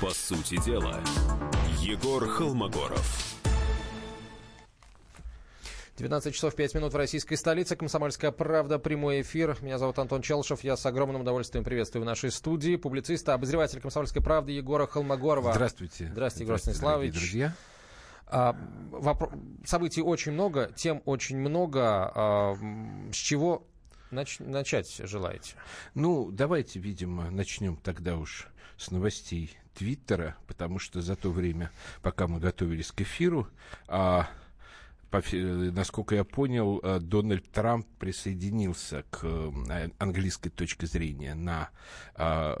По сути дела, Егор Холмогоров. 19 часов 5 минут в российской столице. Комсомольская правда. Прямой эфир. Меня зовут Антон Челшев. Я с огромным удовольствием приветствую в нашей студии публициста, обозреватель Комсомольской правды Егора Холмогорова. Здравствуйте. Здравствуйте, Егор Станиславович. друзья. А, вопро... Событий очень много, тем очень много. А, с чего нач... начать желаете? Ну, давайте, видимо, начнем тогда уж с новостей Твиттера, потому что за то время, пока мы готовились к эфиру, а насколько я понял, э, Дональд Трамп присоединился к э, английской точке зрения на а,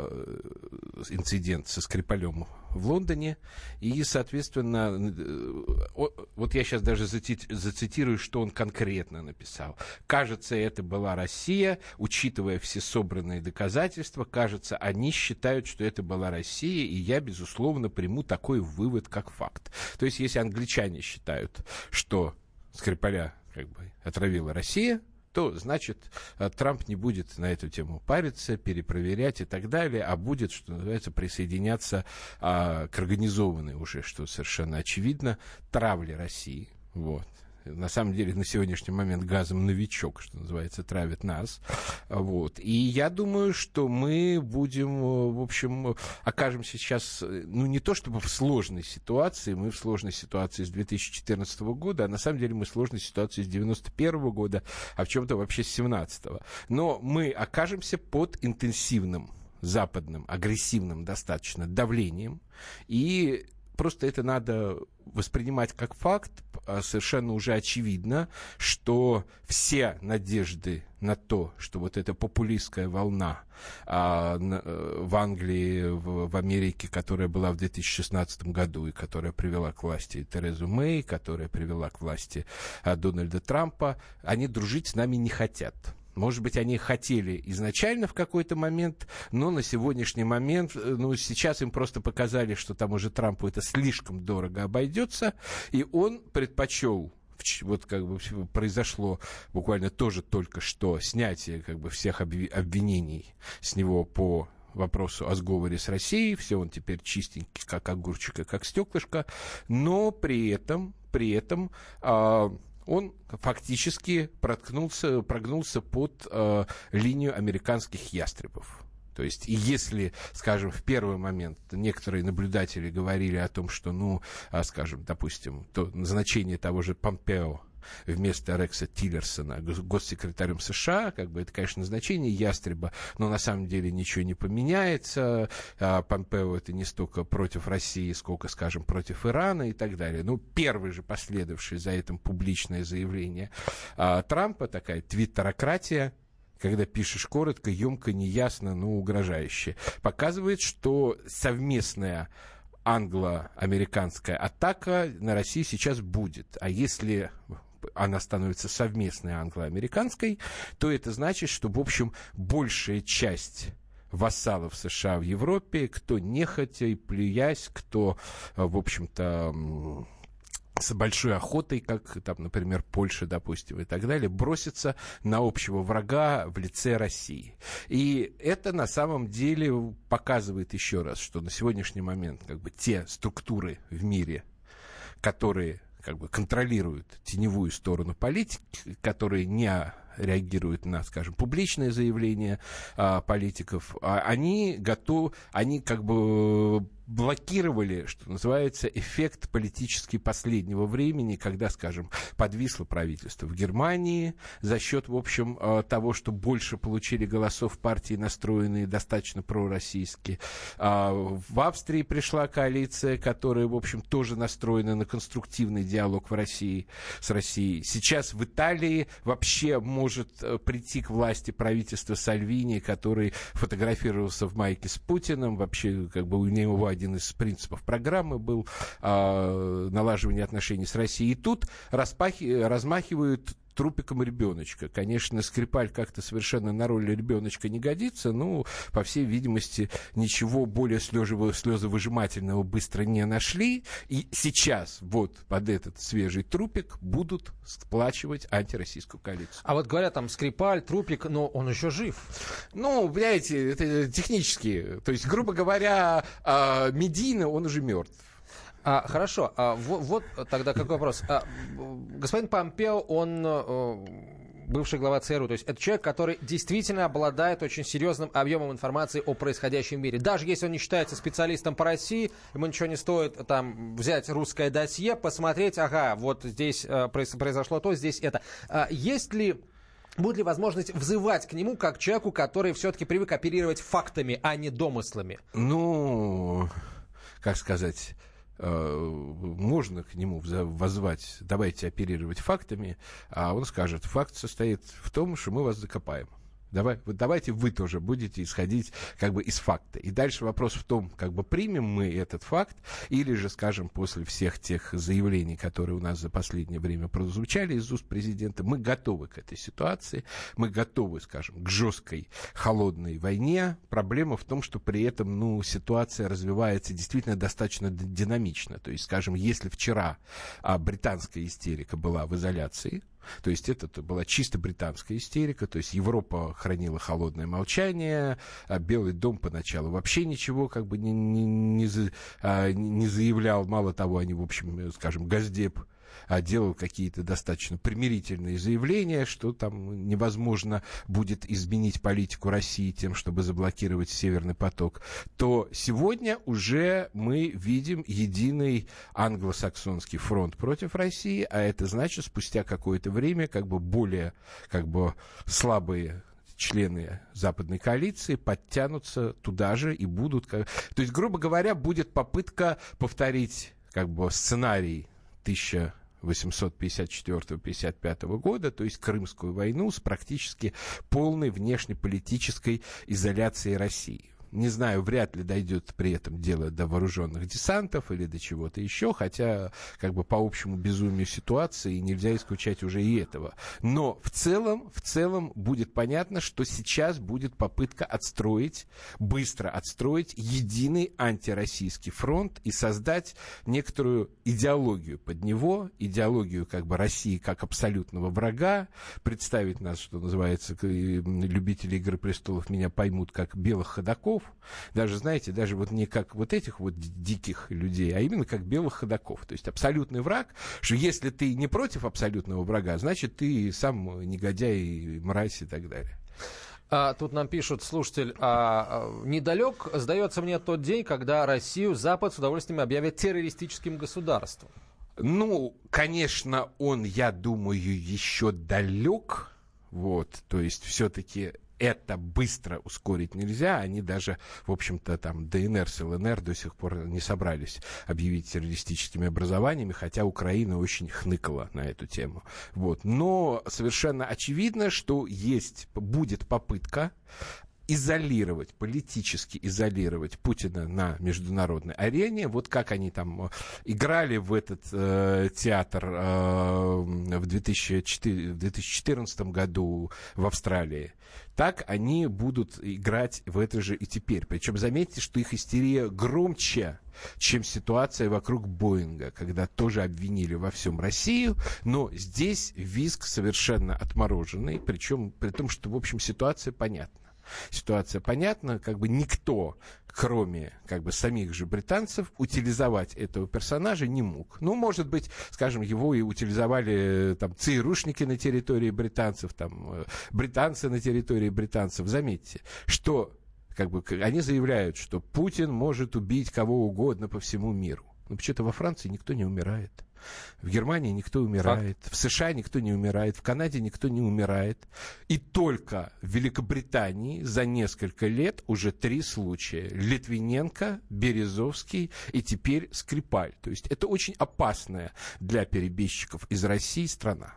инцидент со Скрипалем в Лондоне. И, соответственно, э, вот я сейчас даже зацитирую, что он конкретно написал. Кажется, это была Россия, учитывая все собранные доказательства, кажется, они считают, что это была Россия, и я, безусловно, приму такой вывод как факт. То есть, если англичане считают, что Скрипаля как бы отравила Россия, то, значит, э, Трамп не будет на эту тему париться, перепроверять и так далее, а будет, что называется, присоединяться а, к организованной уже, что совершенно очевидно, травле России. Вот на самом деле на сегодняшний момент газом новичок, что называется, травит нас. Вот. И я думаю, что мы будем, в общем, окажемся сейчас, ну, не то чтобы в сложной ситуации, мы в сложной ситуации с 2014 года, а на самом деле мы в сложной ситуации с 91 года, а в чем-то вообще с 17 -го. Но мы окажемся под интенсивным западным, агрессивным достаточно давлением, и просто это надо воспринимать как факт, а совершенно уже очевидно, что все надежды на то, что вот эта популистская волна а, э, в Англии, в, в Америке, которая была в 2016 году и которая привела к власти Терезу Мэй, которая привела к власти а, Дональда Трампа, они дружить с нами не хотят. Может быть, они хотели изначально в какой-то момент, но на сегодняшний момент, э, ну, сейчас им просто показали, что там уже Трампу это слишком дорого обойдется, и он предпочел вот как бы произошло буквально тоже только что снятие как бы всех обвинений с него по вопросу о сговоре с Россией, все он теперь чистенький, как огурчик и как стеклышко, но при этом, при этом а, он фактически проткнулся, прогнулся под э, линию американских ястребов. То есть, и если, скажем, в первый момент некоторые наблюдатели говорили о том, что, ну, а, скажем, допустим, то назначение того же Помпео вместо Рекса Тиллерсона госсекретарем США. Как бы это, конечно, назначение ястреба, но на самом деле ничего не поменяется. А Помпео это не столько против России, сколько, скажем, против Ирана и так далее. Ну, первый же последовавший за этим публичное заявление а, Трампа, такая твиттерократия, когда пишешь коротко, емко, неясно, но угрожающе, показывает, что совместная англо-американская атака на Россию сейчас будет. А если она становится совместной англо-американской, то это значит, что, в общем, большая часть вассалов США в Европе, кто нехотя и плюясь, кто, в общем-то, с большой охотой, как там, например, Польша, допустим, и так далее, бросится на общего врага в лице России. И это на самом деле показывает еще раз, что на сегодняшний момент как бы те структуры в мире, которые как бы контролируют теневую сторону политики, которые не реагируют на, скажем, публичные заявления а, политиков, а, они готовы, они как бы блокировали, что называется, эффект политический последнего времени, когда, скажем, подвисло правительство в Германии за счет, в общем, э, того, что больше получили голосов партии, настроенные достаточно пророссийски. А в Австрии пришла коалиция, которая, в общем, тоже настроена на конструктивный диалог в России, с Россией. Сейчас в Италии вообще может э, прийти к власти правительство Сальвини, который фотографировался в майке с Путиным, вообще как бы у него один из принципов программы был э, налаживание отношений с Россией. И тут распахи, размахивают трупиком ребеночка. Конечно, Скрипаль как-то совершенно на роль ребеночка не годится, но, по всей видимости, ничего более слезовыжимательного быстро не нашли. И сейчас вот под этот свежий трупик будут сплачивать антироссийскую коалицию. А вот говорят, там Скрипаль, трупик, но он еще жив. Ну, понимаете, это технически. То есть, грубо говоря, а, медийно он уже мертв. А, хорошо, а, вот, вот тогда какой вопрос. А, господин Помпео, он а, бывший глава ЦРУ, то есть это человек, который действительно обладает очень серьезным объемом информации о происходящем в мире. Даже если он не считается специалистом по России, ему ничего не стоит там взять русское досье, посмотреть, ага, вот здесь а, произошло то, здесь это. А, есть ли Будет ли возможность взывать к нему как человеку, который все-таки привык оперировать фактами, а не домыслами? Ну, как сказать, Э, можно к нему возвать, давайте оперировать фактами, а он скажет, факт состоит в том, что мы вас закопаем. Давай, вот давайте вы тоже будете исходить как бы из факта. И дальше вопрос в том, как бы примем мы этот факт, или же, скажем, после всех тех заявлений, которые у нас за последнее время прозвучали из уст президента, мы готовы к этой ситуации, мы готовы, скажем, к жесткой холодной войне. Проблема в том, что при этом, ну, ситуация развивается действительно достаточно динамично. То есть, скажем, если вчера а, британская истерика была в изоляции, то есть это была чисто британская истерика, то есть Европа хранила холодное молчание, а Белый дом поначалу вообще ничего как бы не, не, не, а, не заявлял, мало того, они, в общем, скажем, Газдеп а, делал какие-то достаточно примирительные заявления, что там невозможно будет изменить политику России тем, чтобы заблокировать Северный поток, то сегодня уже мы видим единый англосаксонский фронт против России, а это значит, спустя какое-то время как бы более как бы слабые члены западной коалиции подтянутся туда же и будут... То есть, грубо говоря, будет попытка повторить как бы сценарий 1000 854-55 года, то есть Крымскую войну с практически полной внешнеполитической изоляцией России не знаю, вряд ли дойдет при этом дело до вооруженных десантов или до чего-то еще, хотя как бы по общему безумию ситуации нельзя исключать уже и этого. Но в целом, в целом будет понятно, что сейчас будет попытка отстроить, быстро отстроить единый антироссийский фронт и создать некоторую идеологию под него, идеологию как бы России как абсолютного врага, представить нас, что называется, любители «Игры престолов» меня поймут, как белых ходаков, даже, знаете, даже вот не как вот этих вот диких людей, а именно как белых ходаков. То есть абсолютный враг, что если ты не против абсолютного врага, значит, ты сам негодяй, мразь и так далее. А, тут нам пишут, слушатель, а, а, недалек, сдается мне тот день, когда Россию Запад с удовольствием объявит террористическим государством. Ну, конечно, он, я думаю, еще далек. Вот, то есть все-таки это быстро ускорить нельзя. Они даже, в общем-то, там ДНР с ЛНР до сих пор не собрались объявить террористическими образованиями, хотя Украина очень хныкала на эту тему. Вот. Но совершенно очевидно, что есть, будет попытка изолировать, политически изолировать Путина на международной арене. Вот как они там э, играли в этот э, театр э, в, 2004, в 2014 году в Австралии. Так они будут играть в это же и теперь. Причем заметьте, что их истерия громче, чем ситуация вокруг Боинга, когда тоже обвинили во всем Россию, но здесь виск совершенно отмороженный, причем при том, что, в общем, ситуация понятна ситуация понятна, как бы никто, кроме как бы самих же британцев, утилизовать этого персонажа не мог. Ну, может быть, скажем, его и утилизовали там ЦРУшники на территории британцев, там э, британцы на территории британцев. Заметьте, что как бы они заявляют, что Путин может убить кого угодно по всему миру. Но почему-то во Франции никто не умирает. В Германии никто умирает, Факт. в США никто не умирает, в Канаде никто не умирает. И только в Великобритании за несколько лет уже три случая. Литвиненко, Березовский и теперь Скрипаль. То есть это очень опасная для перебежчиков из России страна.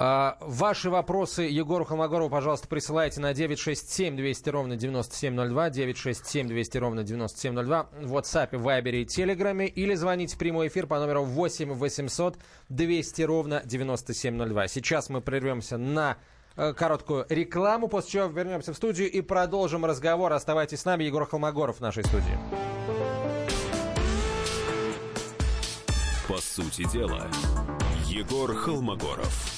А, ваши вопросы Егору Холмогорову, пожалуйста, присылайте на 967 200 ровно 9702, 967 200 ровно 9702, в WhatsApp, Viber и Telegram, или звоните в прямой эфир по номеру 8 800 200 ровно 9702. Сейчас мы прервемся на э, короткую рекламу, после чего вернемся в студию и продолжим разговор. Оставайтесь с нами, Егор Холмогоров в нашей студии. По сути дела, Егор Холмогоров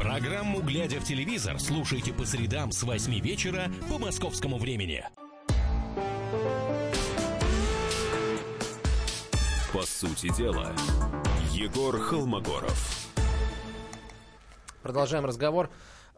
Программу «Глядя в телевизор» слушайте по средам с 8 вечера по московскому времени. По сути дела, Егор Холмогоров. Продолжаем разговор.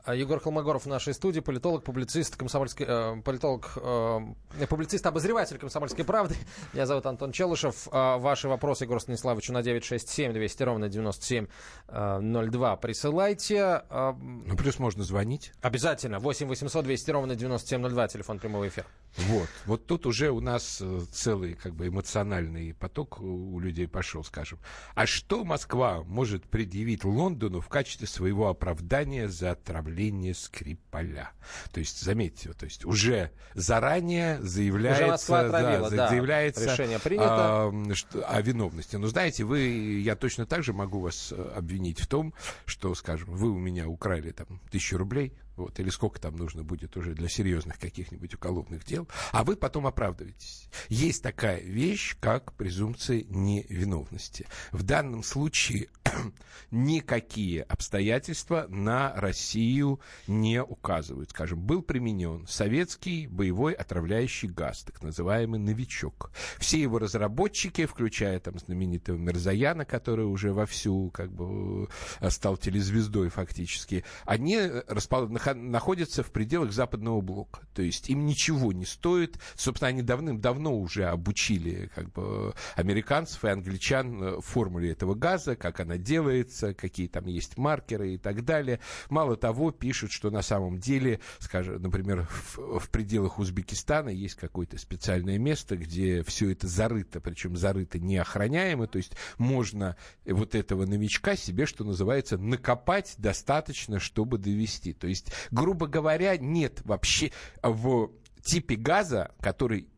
А, Егор Холмогоров в нашей студии, политолог, публицист, комсомольский, э, политолог, э, публицист, обозреватель комсомольской правды. Меня зовут Антон Челышев. Э, ваши вопросы Егору Станиславовичу на 967 200 ровно 9702 присылайте. Э, ну, плюс можно звонить. Обязательно. 8 800 200 ровно 9702, телефон прямого эфира. Вот. Вот тут уже у нас э, целый как бы эмоциональный поток у людей пошел, скажем. А что Москва может предъявить Лондону в качестве своего оправдания за отравление правление Скрипаля. То есть, заметьте, то есть уже заранее заявляется, отравила, да, да, заявляется решение принято. А, что, о виновности. Но знаете, вы, я точно так же могу вас э, обвинить в том, что, скажем, вы у меня украли там тысячу рублей, вот, или сколько там нужно будет уже для серьезных каких-нибудь уголовных дел, а вы потом оправдываетесь. Есть такая вещь, как презумпция невиновности. В данном случае никакие обстоятельства на Россию не указывают. Скажем, был применен советский боевой отравляющий газ, так называемый «Новичок». Все его разработчики, включая там знаменитого Мерзаяна, который уже вовсю как бы э, стал телезвездой фактически, они распол находятся в пределах западного блока. То есть им ничего не стоит. Собственно, они давным-давно уже обучили как бы, американцев и англичан э, формуле этого газа, как она делается, какие там есть маркеры и так далее. Мало того, пишут, что на самом деле, скажем, например, в, в пределах Узбекистана есть какое-то специальное место, где все это зарыто, причем зарыто неохраняемо, то есть можно вот этого новичка себе, что называется, накопать достаточно, чтобы довести. То есть грубо говоря, нет вообще в типе газа, который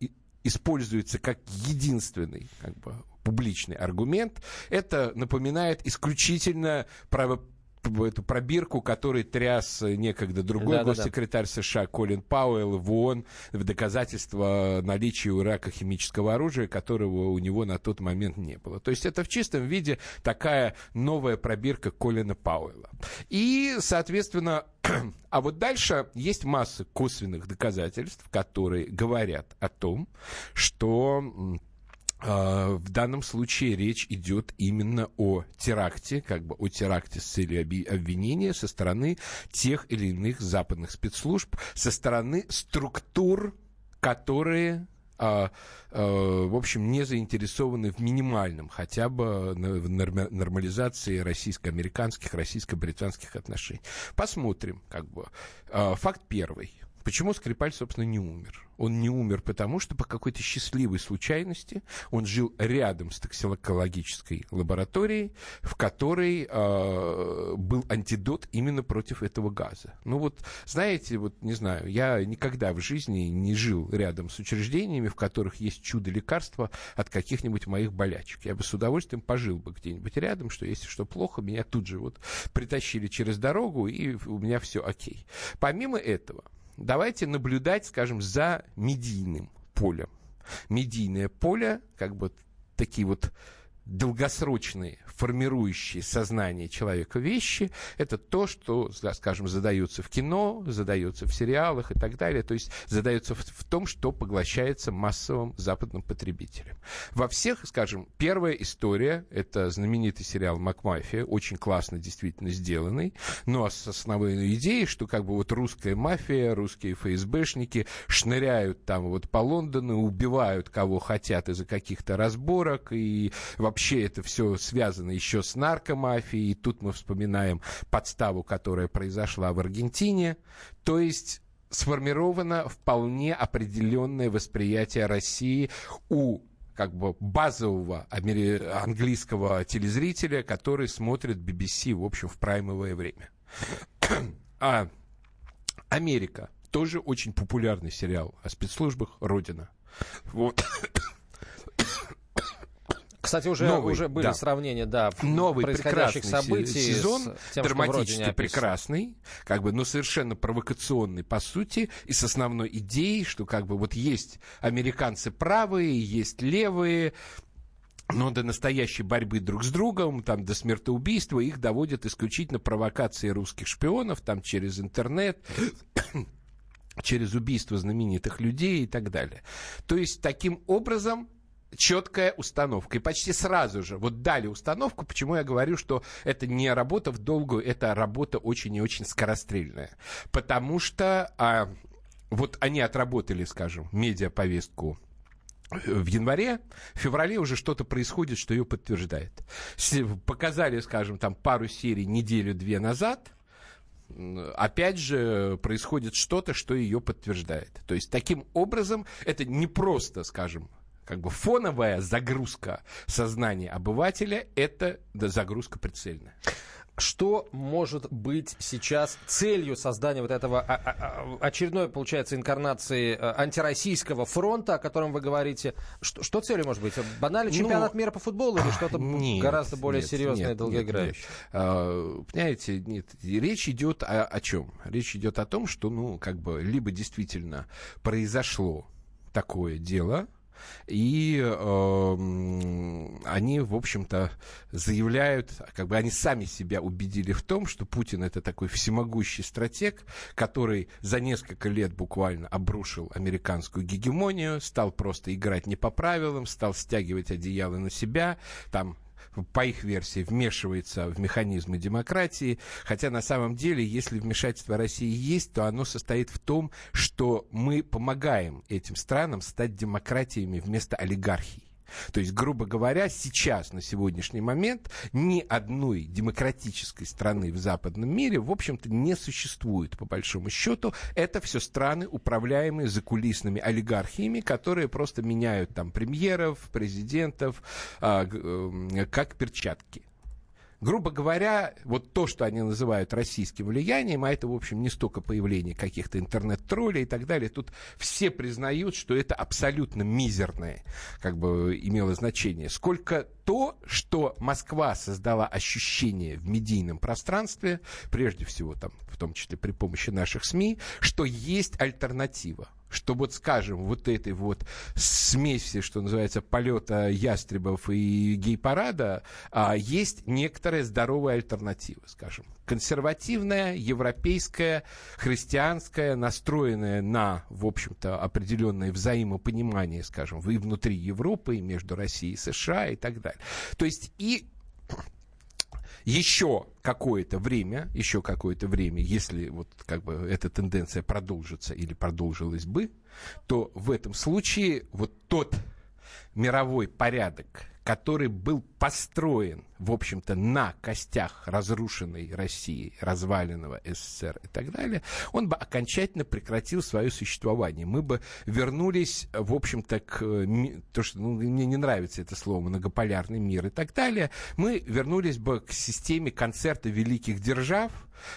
используется как единственный как бы, публичный аргумент, это напоминает исключительно право эту пробирку, который тряс некогда другой да, госсекретарь да, да. США Колин Пауэлл в ООН в доказательство наличия у Ирака химического оружия, которого у него на тот момент не было. То есть это в чистом виде такая новая пробирка Колина Пауэлла. И, соответственно, а вот дальше есть масса косвенных доказательств, которые говорят о том, что в данном случае речь идет именно о теракте, как бы о теракте с целью обвинения со стороны тех или иных западных спецслужб, со стороны структур, которые а, а, в общем, не заинтересованы в минимальном хотя бы в нормализации российско-американских, российско-британских отношений. Посмотрим, как бы. Факт первый. Почему Скрипаль, собственно, не умер? Он не умер потому, что по какой-то счастливой случайности он жил рядом с токсикологической лабораторией, в которой э, был антидот именно против этого газа. Ну вот, знаете, вот не знаю, я никогда в жизни не жил рядом с учреждениями, в которых есть чудо-лекарства от каких-нибудь моих болячек. Я бы с удовольствием пожил бы где-нибудь рядом, что если что плохо, меня тут же вот притащили через дорогу, и у меня все окей. Помимо этого, давайте наблюдать, скажем, за медийным полем. Медийное поле, как бы такие вот долгосрочные, формирующие сознание человека вещи, это то, что, скажем, задается в кино, задается в сериалах и так далее, то есть задается в, в том, что поглощается массовым западным потребителем. Во всех, скажем, первая история, это знаменитый сериал «Макмафия», очень классно действительно сделанный, но с основной идеей, что как бы вот русская мафия, русские ФСБшники шныряют там вот по Лондону, убивают кого хотят из-за каких-то разборок, и вообще это все связано еще с наркомафией, и тут мы вспоминаем подставу, которая произошла в Аргентине. То есть сформировано вполне определенное восприятие России у как бы базового английского телезрителя, который смотрит BBC, в общем, в праймовое время. А Америка тоже очень популярный сериал о спецслужбах «Родина». Вот. Кстати, уже, новый, уже были да. сравнения, да, новый происходящих событий сезон, тем, драматически прекрасный, как бы, но совершенно провокационный по сути, и с основной идеей, что как бы вот есть американцы правые, есть левые, но до настоящей борьбы друг с другом, там, до смертоубийства их доводят исключительно провокации русских шпионов, там, через интернет, через убийство знаменитых людей и так далее. То есть, таким образом, четкая установка. И почти сразу же вот дали установку, почему я говорю, что это не работа в долгую, это работа очень и очень скорострельная. Потому что а, вот они отработали, скажем, медиаповестку в январе, в феврале уже что-то происходит, что ее подтверждает. Показали, скажем, там пару серий неделю-две назад, опять же, происходит что-то, что ее подтверждает. То есть, таким образом, это не просто, скажем, как бы фоновая загрузка сознания обывателя – это загрузка прицельная. Что может быть сейчас целью создания вот этого а, а, а, очередной, получается, инкарнации антироссийского фронта, о котором вы говорите? Что, что целью может быть? Банальный ну, чемпионат мира по футболу или что-то гораздо более нет, серьезное и долгоиграющее? Нет, понимаете, нет, речь идет о, о чем? Речь идет о том, что, ну, как бы, либо действительно произошло такое дело, и э, они, в общем-то, заявляют, как бы они сами себя убедили в том, что Путин это такой всемогущий стратег, который за несколько лет буквально обрушил американскую гегемонию, стал просто играть не по правилам, стал стягивать одеяло на себя, там по их версии, вмешивается в механизмы демократии. Хотя на самом деле, если вмешательство России есть, то оно состоит в том, что мы помогаем этим странам стать демократиями вместо олигархии. То есть, грубо говоря, сейчас, на сегодняшний момент, ни одной демократической страны в западном мире, в общем-то, не существует, по большому счету. Это все страны, управляемые закулисными олигархиями, которые просто меняют там премьеров, президентов, а, э, как перчатки грубо говоря, вот то, что они называют российским влиянием, а это, в общем, не столько появление каких-то интернет-троллей и так далее, тут все признают, что это абсолютно мизерное, как бы имело значение, сколько то, что Москва создала ощущение в медийном пространстве, прежде всего, там, в том числе при помощи наших СМИ, что есть альтернатива что вот, скажем, вот этой вот смеси, что называется, полета ястребов и гей-парада, а, есть некоторая здоровая альтернатива, скажем. Консервативная, европейская, христианская, настроенная на, в общем-то, определенное взаимопонимание, скажем, и внутри Европы, и между Россией и США и так далее. То есть и еще какое-то время, еще какое-то время, если вот как бы эта тенденция продолжится или продолжилась бы, то в этом случае вот тот мировой порядок, который был построен, в общем-то, на костях разрушенной России, разваленного СССР и так далее, он бы окончательно прекратил свое существование. Мы бы вернулись, в общем-то, к то, что ну, мне не нравится это слово, многополярный мир и так далее, мы вернулись бы к системе концерта великих держав,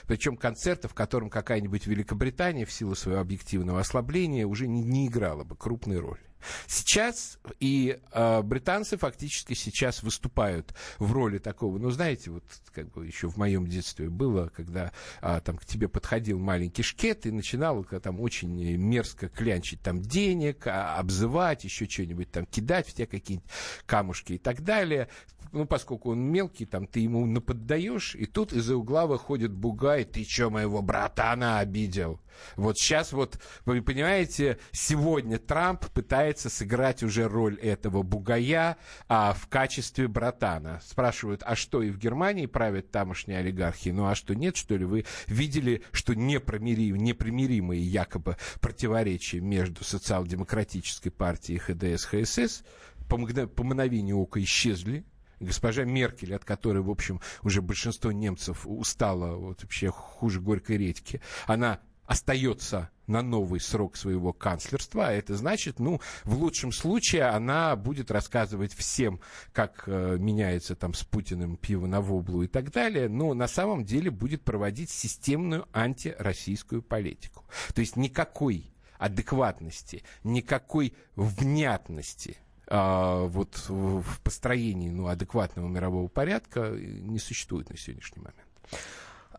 причем концерта, в котором какая-нибудь Великобритания в силу своего объективного ослабления уже не, не играла бы крупной роли. Сейчас и э, британцы фактически сейчас выступают в роли такого, ну, знаете, вот как бы еще в моем детстве было, когда э, там к тебе подходил маленький шкет и начинал там очень мерзко клянчить там денег, а, обзывать, еще что-нибудь там кидать в тебя какие-нибудь камушки и так далее ну, поскольку он мелкий, там, ты ему наподдаешь, и тут из-за угла выходит бугай, ты что, моего братана обидел? Вот сейчас вот, вы понимаете, сегодня Трамп пытается сыграть уже роль этого бугая а, в качестве братана. Спрашивают, а что, и в Германии правят тамошние олигархи? Ну, а что, нет, что ли? Вы видели, что непримиримые, непримиримые якобы противоречия между социал-демократической партией ХДС, ХСС по, по мгновению ока исчезли, госпожа Меркель, от которой, в общем, уже большинство немцев устало, вот вообще хуже горькой редьки, она остается на новый срок своего канцлерства, а это значит, ну, в лучшем случае она будет рассказывать всем, как э, меняется там с Путиным пиво на воблу и так далее, но на самом деле будет проводить системную антироссийскую политику. То есть никакой адекватности, никакой внятности а, вот в построении ну, адекватного мирового порядка не существует на сегодняшний момент.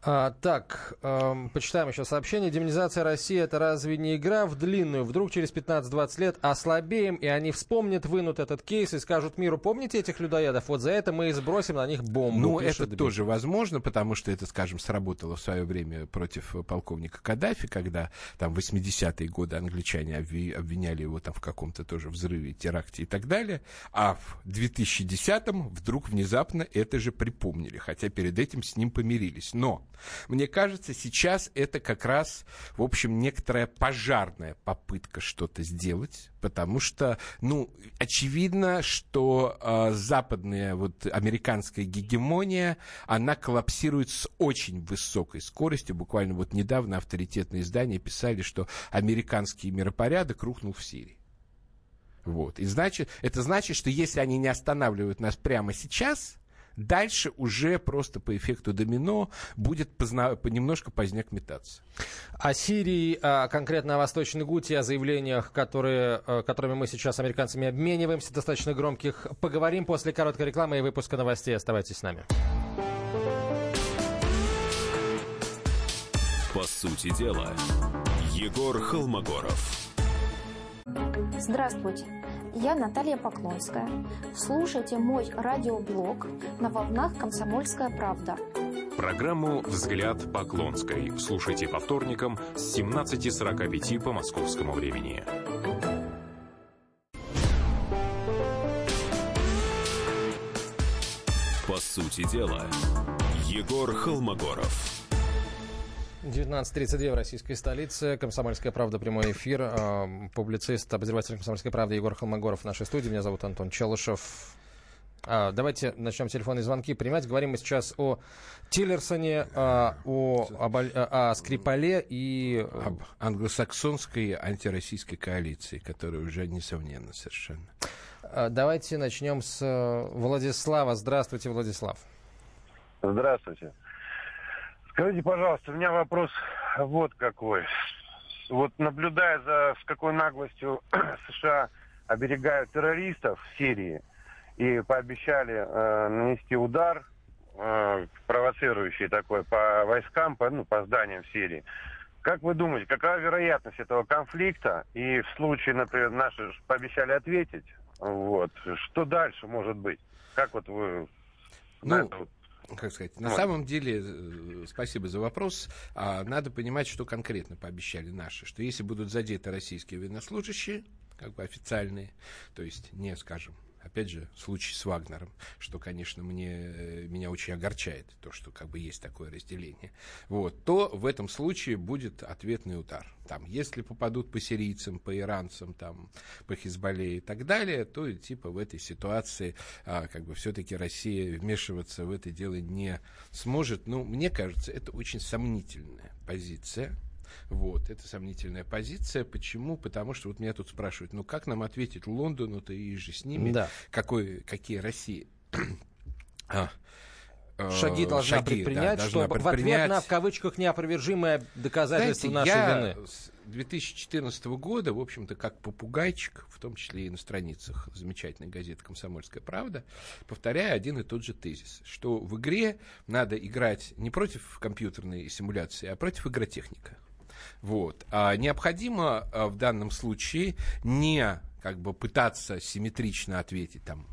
А, так, эм, почитаем еще сообщение. Демонизация России это разве не игра в длинную? Вдруг через 15-20 лет ослабеем, и они вспомнят, вынут этот кейс и скажут миру, помните этих людоедов? Вот за это мы и сбросим на них бомбу. Ну, это Дмитрий. тоже возможно, потому что это, скажем, сработало в свое время против полковника Каддафи, когда там в 80-е годы англичане обвиняли его там в каком-то тоже взрыве, теракте и так далее. А в 2010-м вдруг внезапно это же припомнили, хотя перед этим с ним помирились. Но мне кажется, сейчас это как раз, в общем, некоторая пожарная попытка что-то сделать, потому что, ну, очевидно, что э, западная, вот, американская гегемония, она коллапсирует с очень высокой скоростью. Буквально вот недавно авторитетные издания писали, что американский миропорядок рухнул в Сирии. Вот. И значит, это значит, что если они не останавливают нас прямо сейчас, Дальше уже просто по эффекту домино будет позна... немножко поздняк метаться. О Сирии, а конкретно о Восточной Гуте, о заявлениях, которые, э, которыми мы сейчас с американцами обмениваемся, достаточно громких, поговорим после короткой рекламы и выпуска новостей. Оставайтесь с нами. По сути дела, Егор Холмогоров. Здравствуйте. Я Наталья Поклонская. Слушайте мой радиоблог на волнах «Комсомольская правда». Программу «Взгляд Поклонской» слушайте по вторникам с 17.45 по московскому времени. По сути дела, Егор Холмогоров. 19.32 в российской столице. Комсомольская правда, прямой эфир. Э, публицист, обозреватель Комсомольской правды Егор Холмогоров в нашей студии. Меня зовут Антон Челышев. А, давайте начнем телефонные звонки принимать. Говорим мы сейчас о Тиллерсоне, а, о, об, о Скрипале и... Об англосаксонской антироссийской коалиции, которая уже несомненно совершенно. А, давайте начнем с Владислава. Здравствуйте, Владислав. Здравствуйте. Скажите, пожалуйста, у меня вопрос вот какой. Вот наблюдая за с какой наглостью США оберегают террористов в Сирии и пообещали э, нанести удар, э, провоцирующий такой по войскам, по, ну, по зданиям в Сирии. Как вы думаете, какова вероятность этого конфликта? И в случае, например, наши пообещали ответить, вот, что дальше может быть? Как вот вы ну, на это вот как сказать, на вот. самом деле, э, спасибо за вопрос, а, надо понимать, что конкретно пообещали наши, что если будут задеты российские военнослужащие, как бы официальные, то есть не, скажем, опять же, случай с Вагнером, что, конечно, мне, э, меня очень огорчает, то, что как бы есть такое разделение, вот, то в этом случае будет ответный удар. Там, если попадут по сирийцам, по иранцам, там, по Хизбалле и так далее, то типа в этой ситуации а, как бы все-таки Россия вмешиваться в это дело не сможет. Ну, мне кажется, это очень сомнительная позиция вот, это сомнительная позиция. Почему? Потому что вот меня тут спрашивают, ну как нам ответить Лондону-то и же с ними, да. какой, какие России? а, э, шаги должна шаги, предпринять, да, должна чтобы в предпринять. ответ на, в кавычках, неопровержимое доказательство Знаете, нашей я вины. с 2014 года, в общем-то, как попугайчик, в том числе и на страницах замечательной газеты «Комсомольская правда», повторяю один и тот же тезис, что в игре надо играть не против компьютерной симуляции, а против игротехника. Вот. А необходимо а, в данном случае не как бы пытаться симметрично ответить там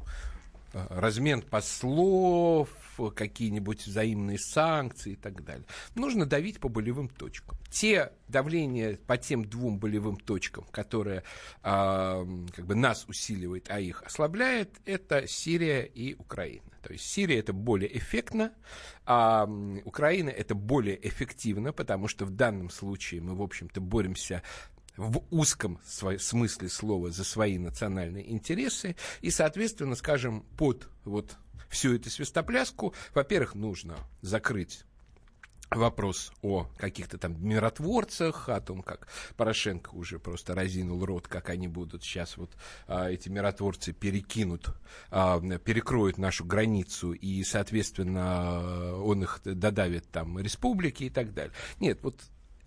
э, размен послов, какие-нибудь взаимные санкции и так далее. Нужно давить по болевым точкам. Те давления по тем двум болевым точкам, которые а, как бы нас усиливает, а их ослабляет, это Сирия и Украина. То есть Сирия это более эффектно, а Украина это более эффективно, потому что в данном случае мы, в общем-то, боремся в узком смысле слова за свои национальные интересы. И, соответственно, скажем, под вот всю эту свистопляску, во-первых, нужно закрыть вопрос о каких-то там миротворцах, о том, как Порошенко уже просто разинул рот, как они будут сейчас вот а, эти миротворцы перекинут, а, перекроют нашу границу и, соответственно, он их додавит там республики и так далее. Нет, вот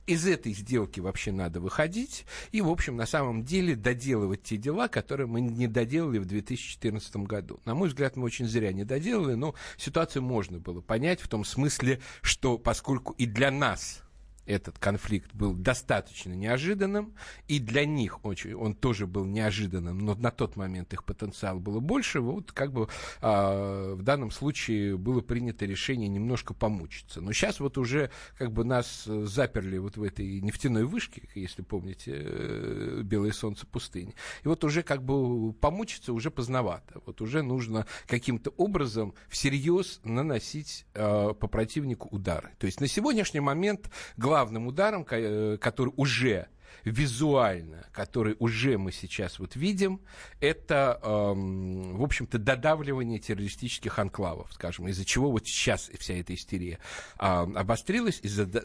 из этой сделки вообще надо выходить и, в общем, на самом деле доделывать те дела, которые мы не доделали в 2014 году. На мой взгляд, мы очень зря не доделали, но ситуацию можно было понять в том смысле, что поскольку и для нас этот конфликт был достаточно неожиданным, и для них очень, он тоже был неожиданным, но на тот момент их потенциал было больше, вот как бы а, в данном случае было принято решение немножко помучиться. Но сейчас вот уже как бы нас э, заперли вот в этой нефтяной вышке, если помните, э, «Белое солнце пустыни». И вот уже как бы помучиться уже поздновато. Вот уже нужно каким-то образом всерьез наносить э, по противнику удары. То есть на сегодняшний момент главным ударом, э, который уже визуально, который уже мы сейчас вот видим, это, эм, в общем-то, додавливание террористических анклавов, скажем, из-за чего вот сейчас вся эта истерия а, обострилась, из-за, до-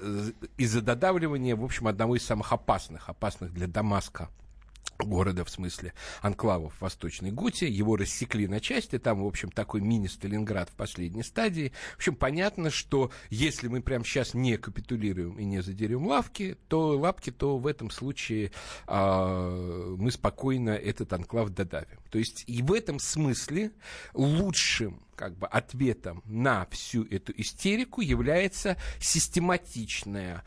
из-за додавливания, в общем, одного из самых опасных, опасных для Дамаска города, в смысле анклавов Восточной Гуте. Его рассекли на части, там, в общем, такой мини-Сталинград в последней стадии. В общем, понятно, что если мы прямо сейчас не капитулируем и не задерем лавки, то лапки, то в этом случае а, мы спокойно этот анклав додавим. То есть и в этом смысле лучшим как бы ответом на всю эту истерику является систематичное,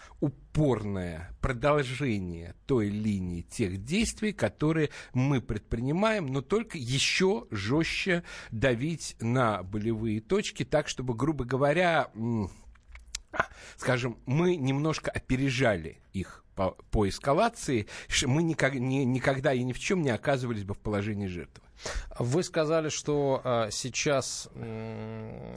упорное продолжение той линии тех действий, которые мы предпринимаем, но только еще жестче давить на болевые точки, так, чтобы, грубо говоря, м, скажем, мы немножко опережали их по, по эскалации, мы никак- не- никогда и ни в чем не оказывались бы в положении жертвы. Вы сказали, что э, сейчас,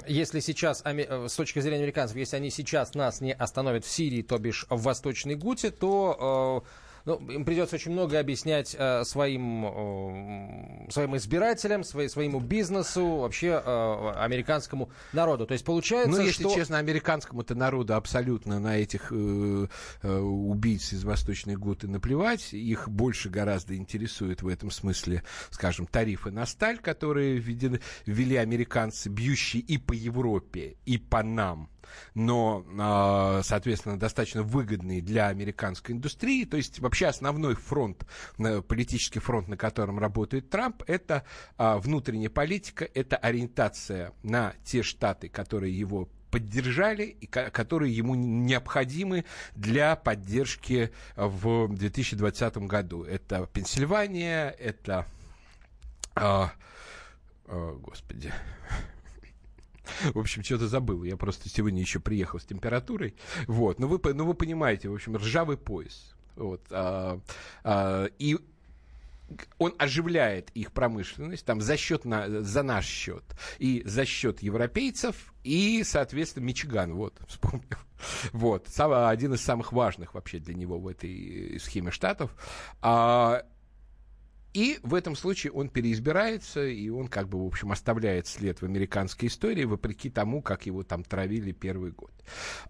если сейчас, э, с точки зрения американцев, если они сейчас нас не остановят в Сирии, то бишь в Восточной Гуте, то э, ну, им придется очень много объяснять э, своим, э, своим избирателям, свои- своему бизнесу, вообще э, американскому народу. То есть получается, Ну, если что... честно, американскому-то народу абсолютно на этих э, э, убийц из Восточной Гуты наплевать. Их больше гораздо интересует в этом смысле, скажем, тарифы на сталь, которые введены- ввели американцы, бьющие и по Европе, и по нам но, а, соответственно, достаточно выгодные для американской индустрии. То есть вообще основной фронт, э, политический фронт, на котором работает Трамп, это а, внутренняя политика, это ориентация на те штаты, которые его поддержали и ко- которые ему необходимы для поддержки в 2020 году. Это Пенсильвания, это... а, а, господи, в общем, что-то забыл. Я просто сегодня еще приехал с температурой. Вот. Но вы, по- ну, вы понимаете, в общем, ржавый пояс. Вот. а, а, и он оживляет их промышленность там, за, счет на, за наш счет и за счет европейцев и, соответственно, Мичиган, вот, вспомнил. Вот, сам- один из самых важных вообще для него в этой схеме штатов. А, и в этом случае он переизбирается, и он как бы, в общем, оставляет след в американской истории, вопреки тому, как его там травили первый год.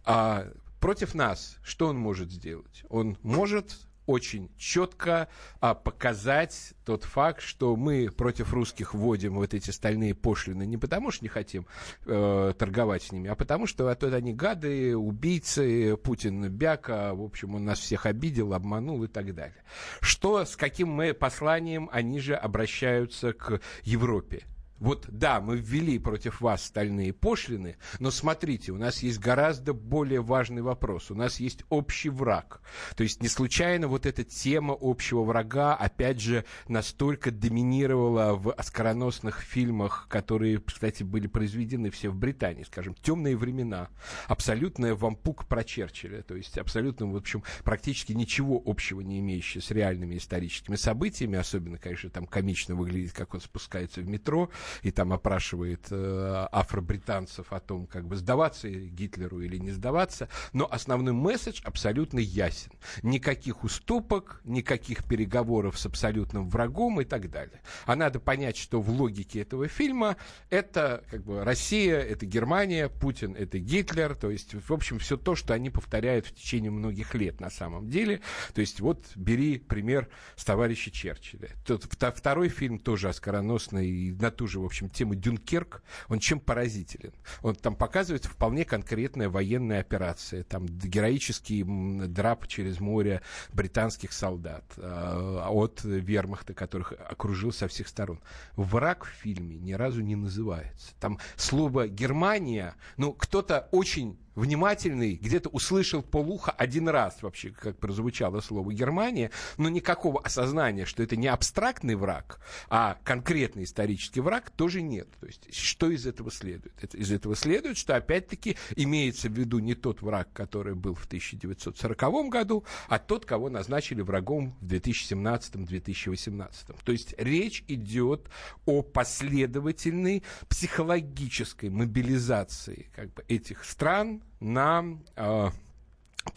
А против нас что он может сделать? Он может очень четко а, показать тот факт, что мы против русских вводим вот эти стальные пошлины не потому, что не хотим э, торговать с ними, а потому, что а то они гады, убийцы, Путин бяка, в общем, он нас всех обидел, обманул и так далее. Что, с каким мы посланием они же обращаются к Европе? Вот да, мы ввели против вас стальные пошлины, но смотрите, у нас есть гораздо более важный вопрос. У нас есть общий враг. То есть не случайно вот эта тема общего врага, опять же, настолько доминировала в оскароносных фильмах, которые, кстати, были произведены все в Британии, скажем, «Темные времена», абсолютная вампук про Черчилля, то есть абсолютно, в общем, практически ничего общего не имеющее с реальными историческими событиями, особенно, конечно, там комично выглядит, как он спускается в метро, и там опрашивает э, афробританцев о том, как бы сдаваться Гитлеру или не сдаваться. Но основной месседж абсолютно ясен. Никаких уступок, никаких переговоров с абсолютным врагом и так далее. А надо понять, что в логике этого фильма это как бы Россия, это Германия, Путин это Гитлер, то есть, в общем, все то, что они повторяют в течение многих лет на самом деле. То есть, вот бери пример с товарища Черчилля. Тот, второй фильм тоже оскароносный на ту же в общем, тему Дюнкерк, он чем поразителен? Он там показывает вполне конкретная военная операция, там героический драп через море британских солдат э, от вермахта, которых окружил со всех сторон. Враг в фильме ни разу не называется. Там слово «Германия», ну, кто-то очень внимательный, где-то услышал полуха один раз вообще, как прозвучало слово Германия, но никакого осознания, что это не абстрактный враг, а конкретный исторический враг, тоже нет. То есть что из этого следует? Это, из этого следует, что опять-таки имеется в виду не тот враг, который был в 1940 году, а тот, кого назначили врагом в 2017-2018. То есть речь идет о последовательной психологической мобилизации как бы, этих стран на э,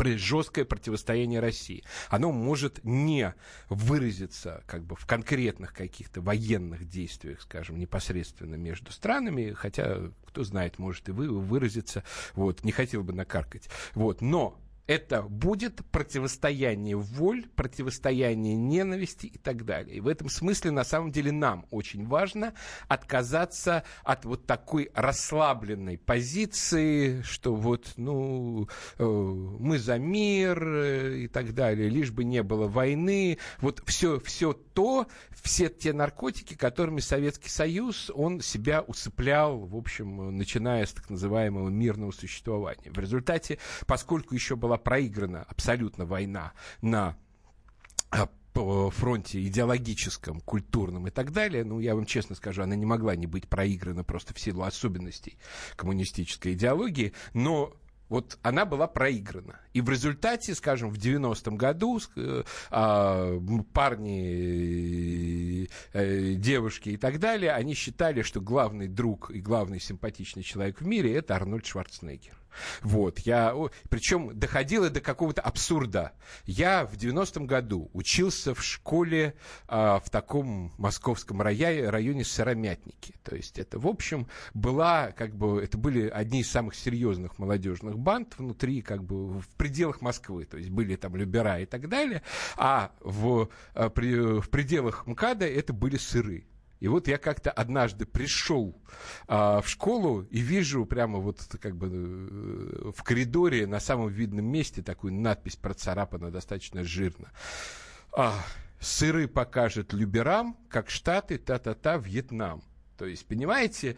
жесткое противостояние России. Оно может не выразиться как бы в конкретных каких-то военных действиях, скажем, непосредственно между странами, хотя, кто знает, может и вы выразиться, вот, не хотел бы накаркать, вот, но это будет противостояние воль, противостояние ненависти и так далее. И в этом смысле, на самом деле, нам очень важно отказаться от вот такой расслабленной позиции, что вот, ну, э, мы за мир э, и так далее, лишь бы не было войны. Вот все, все то, все те наркотики, которыми Советский Союз, он себя усыплял, в общем, начиная с так называемого мирного существования. В результате, поскольку еще была проиграна абсолютно война на а, фронте идеологическом, культурном и так далее, ну, я вам честно скажу, она не могла не быть проиграна просто в силу особенностей коммунистической идеологии, но вот она была проиграна. И в результате, скажем, в 90-м году э, э, парни, э, девушки и так далее, они считали, что главный друг и главный симпатичный человек в мире это Арнольд Шварценеггер. Вот, я, причем доходило до какого-то абсурда. Я в 90-м году учился в школе а, в таком московском районе, районе Сыромятники. То есть это, в общем, была, как бы, это были одни из самых серьезных молодежных банд внутри, как бы, в пределах Москвы. То есть были там Любера и так далее. А в, а, при, в пределах МКАДа это были сыры. И вот я как-то однажды пришел а, в школу и вижу прямо вот как бы э, в коридоре на самом видном месте такую надпись процарапана достаточно жирно. А, сыры покажет Люберам, как Штаты, та-та-та, Вьетнам. То есть, понимаете,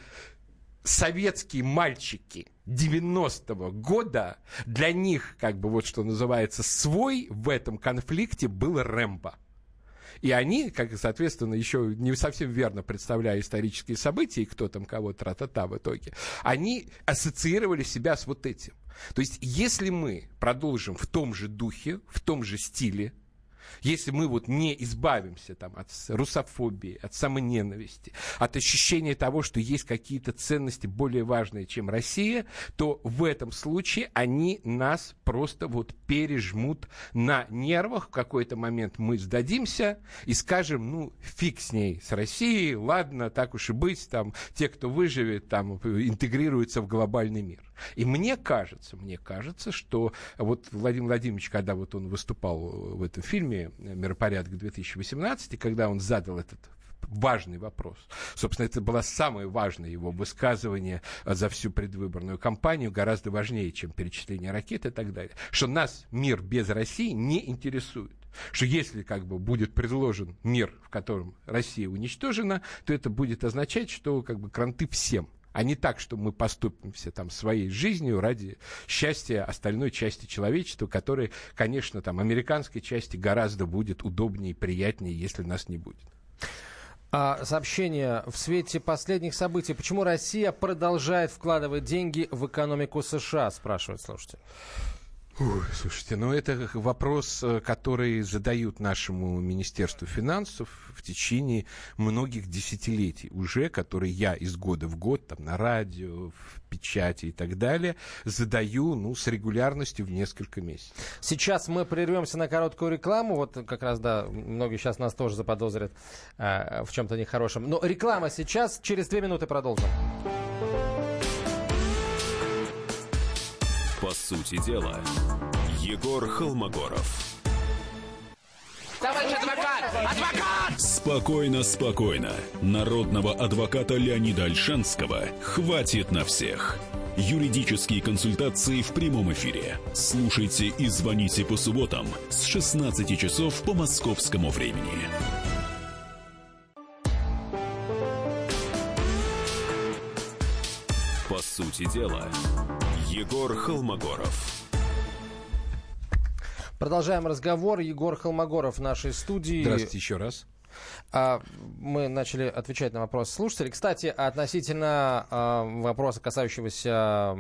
советские мальчики 90-го года, для них, как бы вот что называется, свой в этом конфликте был Рэмбо. И они, как, соответственно, еще не совсем верно представляя исторические события, и кто там кого тра-та-та в итоге, они ассоциировали себя с вот этим. То есть, если мы продолжим в том же духе, в том же стиле, если мы вот не избавимся там, от русофобии, от самоненависти, от ощущения того, что есть какие-то ценности более важные, чем Россия, то в этом случае они нас просто вот пережмут на нервах. В какой-то момент мы сдадимся и скажем, ну, фиг с ней, с Россией, ладно, так уж и быть, там, те, кто выживет, там, интегрируются в глобальный мир. И мне кажется, мне кажется, что вот Владимир Владимирович, когда вот он выступал в этом фильме, «Миропорядок 2018», когда он задал этот важный вопрос. Собственно, это было самое важное его высказывание за всю предвыборную кампанию, гораздо важнее, чем перечисление ракет и так далее. Что нас мир без России не интересует что если как бы будет предложен мир, в котором Россия уничтожена, то это будет означать, что как бы кранты всем а не так, что мы поступим все там своей жизнью ради счастья остальной части человечества, которой, конечно, там американской части гораздо будет удобнее и приятнее, если нас не будет. А, сообщение в свете последних событий. Почему Россия продолжает вкладывать деньги в экономику США, спрашивает слушатель. Ой, слушайте, ну это вопрос, э, который задают нашему Министерству финансов в течение многих десятилетий уже, который я из года в год там, на радио, в печати и так далее задаю ну, с регулярностью в несколько месяцев. Сейчас мы прервемся на короткую рекламу. Вот как раз, да, многие сейчас нас тоже заподозрят э, в чем-то нехорошем. Но реклама сейчас, через две минуты продолжим. По сути дела, Егор Холмогоров. Товарищ адвокат! Адвокат! Спокойно, спокойно. Народного адвоката Леонида Альшанского хватит на всех. Юридические консультации в прямом эфире. Слушайте и звоните по субботам с 16 часов по московскому времени. По сути дела, Егор Холмогоров. Продолжаем разговор. Егор Холмогоров в нашей студии. Здравствуйте еще раз. А, мы начали отвечать на вопросы слушателей. Кстати, относительно а, вопроса, касающегося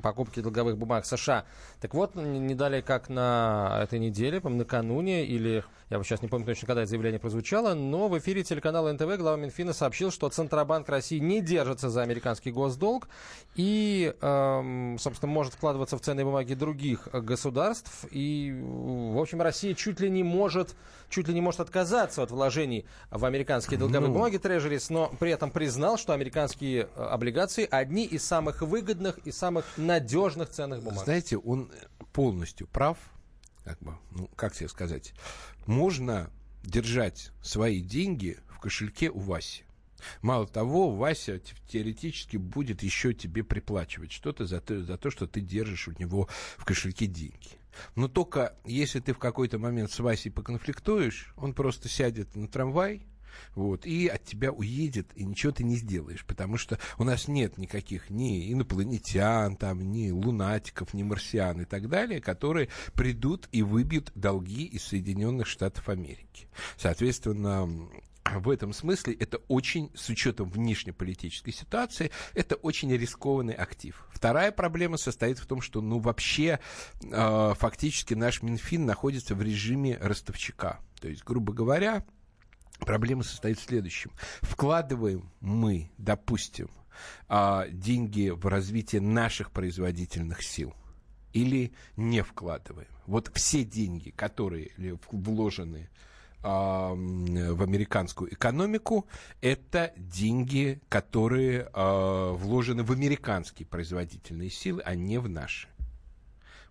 покупки долговых бумаг США. Так вот, не далее как на этой неделе, накануне, или я вот сейчас не помню точно, когда это заявление прозвучало, но в эфире телеканала НТВ глава Минфина сообщил, что Центробанк России не держится за американский госдолг и, собственно, может вкладываться в ценные бумаги других государств. И, в общем, Россия чуть ли не может, чуть ли не может отказаться от вложений в американские долговые ну... бумаги Трежерис, но при этом признал, что американские э, облигации одни из самых выгодных и самых надежных ценных бумаг. Знаете, он полностью прав, как бы, ну, как тебе сказать, можно держать свои деньги в кошельке у Васи. Мало того, Вася теоретически будет еще тебе приплачивать что-то за то, за то, что ты держишь у него в кошельке деньги. Но только если ты в какой-то момент с Васей поконфликтуешь, он просто сядет на трамвай, вот, и от тебя уедет, и ничего ты не сделаешь, потому что у нас нет никаких ни инопланетян, там, ни лунатиков, ни марсиан и так далее, которые придут и выбьют долги из Соединенных Штатов Америки. Соответственно, в этом смысле это очень, с учетом внешнеполитической ситуации, это очень рискованный актив. Вторая проблема состоит в том, что, ну, вообще, э, фактически наш Минфин находится в режиме ростовчика. То есть, грубо говоря, проблема состоит в следующем. Вкладываем мы, допустим, э, деньги в развитие наших производительных сил или не вкладываем. Вот все деньги, которые вложены в американскую экономику, это деньги, которые э, вложены в американские производительные силы, а не в наши.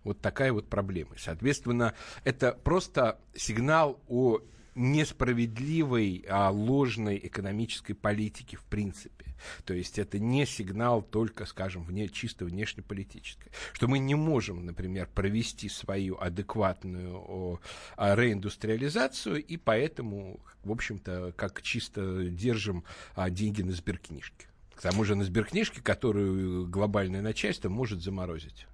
Вот такая вот проблема. Соответственно, это просто сигнал о несправедливой, а ложной экономической политики в принципе. То есть это не сигнал только, скажем, вне, чисто внешнеполитической. Что мы не можем, например, провести свою адекватную о, о, реиндустриализацию, и поэтому, в общем-то, как чисто держим а, деньги на сберкнижке. К тому же на сберкнижке, которую глобальное начальство может заморозить.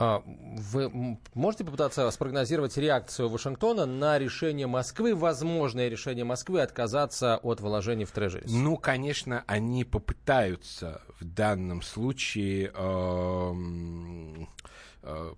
А, вы можете попытаться спрогнозировать реакцию Вашингтона на решение Москвы, возможное решение Москвы отказаться от вложений в трежерис? Ну, конечно, они попытаются в данном случае э,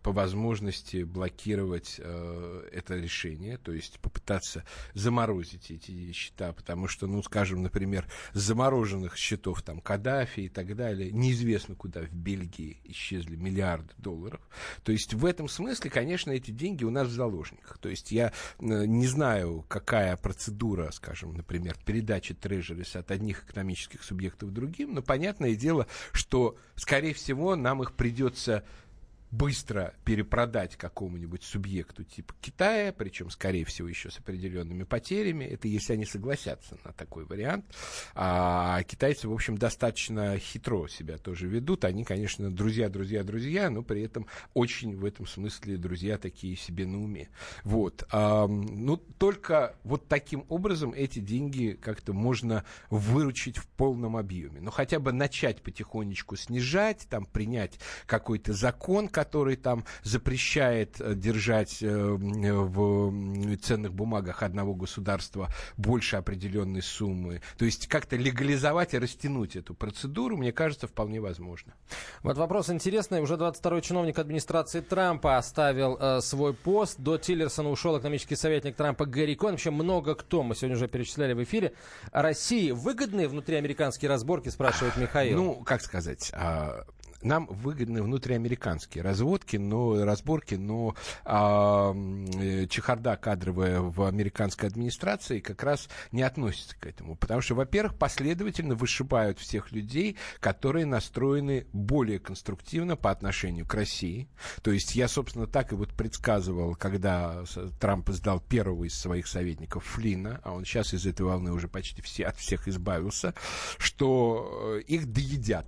по возможности блокировать э, это решение, то есть попытаться заморозить эти счета, потому что, ну, скажем, например, замороженных счетов там Каддафи и так далее, неизвестно куда в Бельгии исчезли миллиарды долларов. То есть в этом смысле, конечно, эти деньги у нас в заложниках. То есть я э, не знаю, какая процедура, скажем, например, передачи трежерис от одних экономических субъектов другим, но понятное дело, что, скорее всего, нам их придется быстро перепродать какому-нибудь субъекту типа Китая, причем, скорее всего, еще с определенными потерями. Это если они согласятся на такой вариант. А китайцы, в общем, достаточно хитро себя тоже ведут. Они, конечно, друзья, друзья, друзья, но при этом очень в этом смысле друзья такие себе на уме. Вот. А, ну, только вот таким образом эти деньги как-то можно выручить в полном объеме. Ну, хотя бы начать потихонечку снижать, там, принять какой-то закон, который там запрещает э, держать э, в ценных бумагах одного государства больше определенной суммы. То есть как-то легализовать и растянуть эту процедуру, мне кажется, вполне возможно. Вот вопрос интересный. Уже 22-й чиновник администрации Трампа оставил э, свой пост. До Тиллерсона ушел экономический советник Трампа Гэри Кон. Вообще много кто, мы сегодня уже перечисляли в эфире. России выгодные внутриамериканские разборки, спрашивает Михаил. Ну, как сказать, а, нам выгодны внутриамериканские разводки, но разборки, но а, э, чехарда кадровая в американской администрации как раз не относится к этому. Потому что, во-первых, последовательно вышибают всех людей, которые настроены более конструктивно по отношению к России. То есть я, собственно, так и вот предсказывал, когда Трамп сдал первого из своих советников Флина, а он сейчас из этой волны уже почти все, от всех избавился, что э, их доедят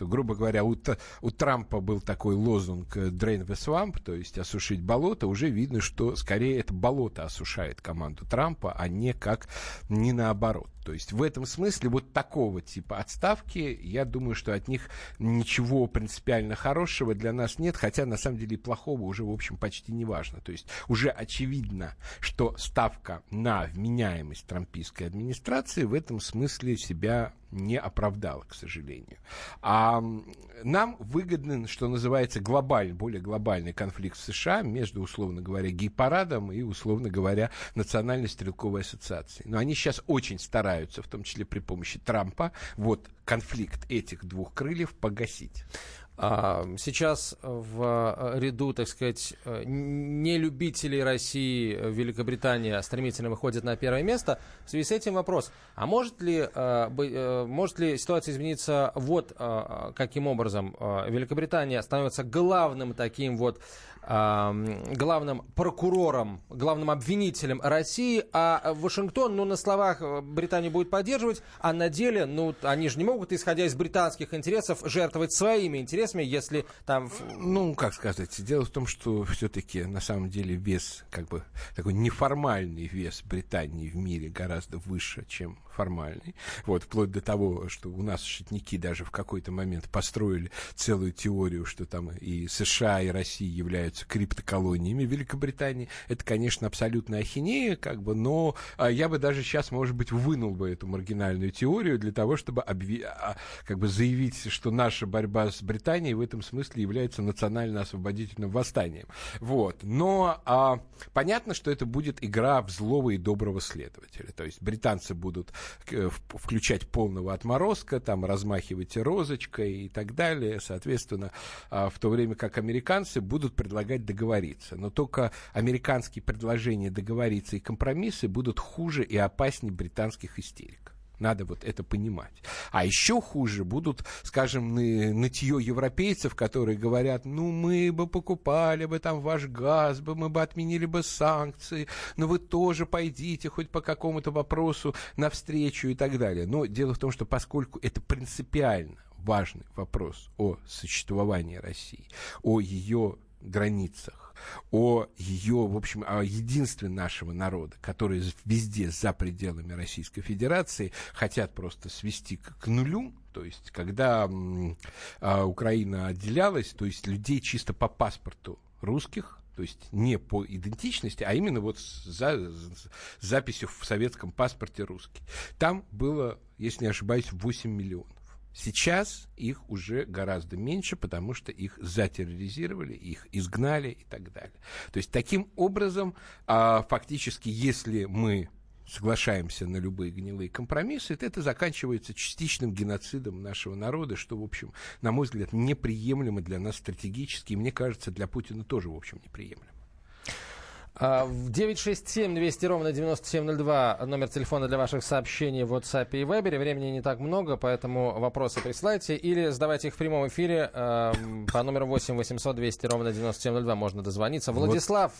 что, грубо говоря, у, у Трампа был такой лозунг «drain the swamp», то есть осушить болото, уже видно, что скорее это болото осушает команду Трампа, а не как не наоборот. То есть в этом смысле вот такого типа отставки, я думаю, что от них ничего принципиально хорошего для нас нет, хотя на самом деле и плохого уже, в общем, почти не важно. То есть уже очевидно, что ставка на вменяемость трампийской администрации в этом смысле себя не оправдала, к сожалению. А нам выгоден, что называется, глобальный, более глобальный конфликт в США между, условно говоря, гей-парадом и, условно говоря, Национальной стрелковой ассоциацией. Но они сейчас очень стараются стараются, в том числе при помощи Трампа, вот конфликт этих двух крыльев погасить. А, сейчас в ряду, так сказать, нелюбителей России Великобритания стремительно выходит на первое место. В связи с этим вопрос, а может ли, а, э, может ли ситуация измениться вот а, каким образом? Великобритания становится главным таким вот главным прокурором, главным обвинителем России, а Вашингтон, ну, на словах э, Британия будет поддерживать, а на деле, ну, они же не могут, исходя из британских интересов, жертвовать своими интересами, если там... Ну, как сказать, дело в том, что все-таки, на самом деле, вес, как бы, такой неформальный вес Британии в мире гораздо выше, чем формальный. Вот, вплоть до того, что у нас шутники даже в какой-то момент построили целую теорию, что там и США, и Россия являются криптоколониями Великобритании. Это, конечно, абсолютная ахинея, как бы, но а, я бы даже сейчас, может быть, вынул бы эту маргинальную теорию для того, чтобы обви... А, как бы заявить, что наша борьба с Британией в этом смысле является национально-освободительным восстанием. Вот. Но а, понятно, что это будет игра в злого и доброго следователя. То есть британцы будут включать полного отморозка, там размахивать розочкой и так далее, соответственно, а, в то время как американцы будут предлагать договориться. Но только американские предложения договориться и компромиссы будут хуже и опаснее британских истерик. Надо вот это понимать. А еще хуже будут, скажем, нытье европейцев, которые говорят, ну, мы бы покупали бы там ваш газ, бы, мы бы отменили бы санкции, но вы тоже пойдите хоть по какому-то вопросу навстречу и так далее. Но дело в том, что поскольку это принципиально важный вопрос о существовании России, о ее границах, о ее, в общем, о единстве нашего народа, который везде за пределами Российской Федерации хотят просто свести к, нулю, то есть, когда а, Украина отделялась, то есть людей чисто по паспорту русских, то есть не по идентичности, а именно вот за, за записью в советском паспорте русский. Там было, если не ошибаюсь, 8 миллионов. Сейчас их уже гораздо меньше, потому что их затерроризировали, их изгнали и так далее. То есть таким образом, а, фактически, если мы соглашаемся на любые гнилые компромиссы, то это заканчивается частичным геноцидом нашего народа, что, в общем, на мой взгляд, неприемлемо для нас стратегически, и мне кажется, для Путина тоже, в общем, неприемлемо. А, В 967 200 ровно 9702 номер телефона для ваших сообщений в WhatsApp и Viber. Времени не так много, поэтому вопросы присылайте или задавайте их в прямом эфире э, по номеру 8 800 200 ровно 9702 можно дозвониться. Владислав,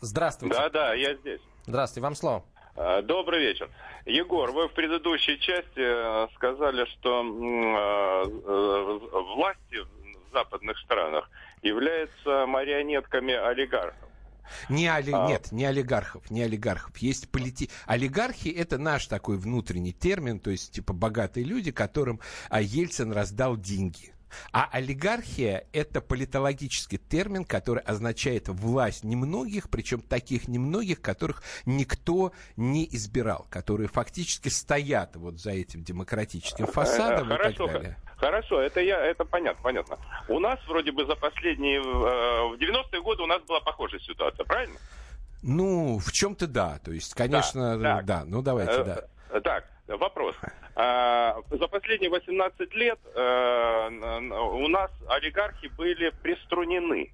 здравствуйте. Да, да, я здесь. Здравствуйте, вам слово. А, Добрый вечер. Егор, вы в предыдущей части э, сказали, что э, э, власти в западных странах являются марионетками олигархов. Не оли... А. Нет, не олигархов, не олигархов. Есть полити... Олигархи — это наш такой внутренний термин, то есть типа богатые люди, которым а, Ельцин раздал деньги. А олигархия – это политологический термин, который означает власть немногих, причем таких немногих, которых никто не избирал, которые фактически стоят вот за этим демократическим фасадом Э, и Хорошо, так далее. Хорошо, это я, это понятно, понятно. У нас вроде бы за последние, э, в 90-е годы у нас была похожая ситуация, правильно? Ну, в чем-то да. То есть, конечно, Да, да. так. Ну, давайте, Э, да. э, Так, вопрос. А, За последние 18 лет э, у нас олигархи были приструнены.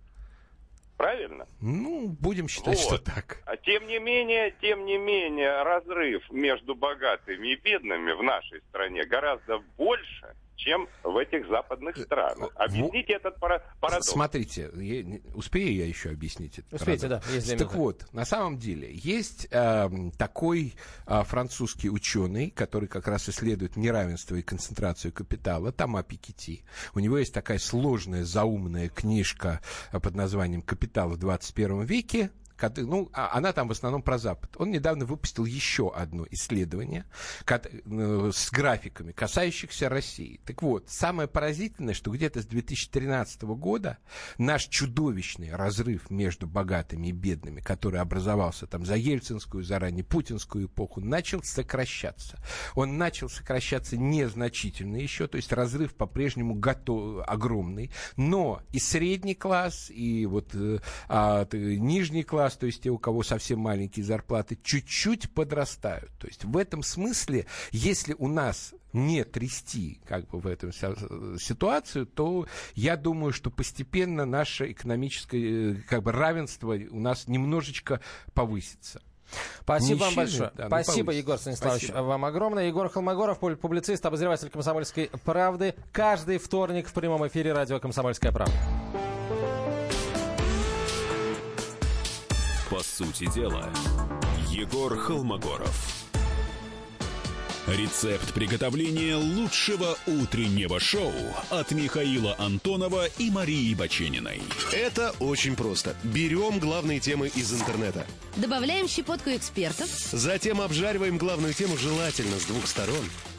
Правильно? Ну, будем считать, что Вот. так. А Тем не менее, тем не менее, разрыв между богатыми и бедными в нашей стране гораздо больше, чем в этих западных странах. во- Объясните этот пара- парадокс. Смотрите, я успею я еще объяснить это? Успейте, да, есть две Так вот, на самом деле, есть эм, такой а, французский ученый, который как раз исследует неравенство и концентрацию капитала, Тома Пикетти. У него есть такая сложная, заумная книжка а, под названием «Капитал в 21 веке», ну, а- она там в основном про Запад. Он недавно выпустил еще одно исследование э, с графиками, касающихся России. Так вот, самое поразительное, что где-то с 2013 года наш чудовищный разрыв между богатыми и бедными, который образовался там за ельцинскую, за ранее путинскую эпоху, начал сокращаться. Он начал сокращаться незначительно еще, то есть разрыв по-прежнему готов, огромный, но и средний класс, и вот э, а, нижний класс, то есть те, у кого совсем маленькие зарплаты, чуть-чуть подрастают. То есть в этом смысле, если у нас не трясти как бы в этом ситуацию, то я думаю, что постепенно наше экономическое э, как бы равенство у нас немножечко повысится. Спасибо вам Мужчины, большое. да, ну, Спасибо. Егор Станиславович, Спасибо. вам огромное. Егор Холмогоров, пу- публицист, обозреватель «Комсомольской правды». Каждый вторник в прямом эфире радио «Комсомольская правда». По сути дела, Егор Холмогоров. Рецепт приготовления лучшего утреннего шоу от Михаила Антонова и Марии Бачениной. Это очень просто. Берем главные темы из интернета. Добавляем щепотку экспертов, Затем обжариваем главную тему желательно с двух сторон.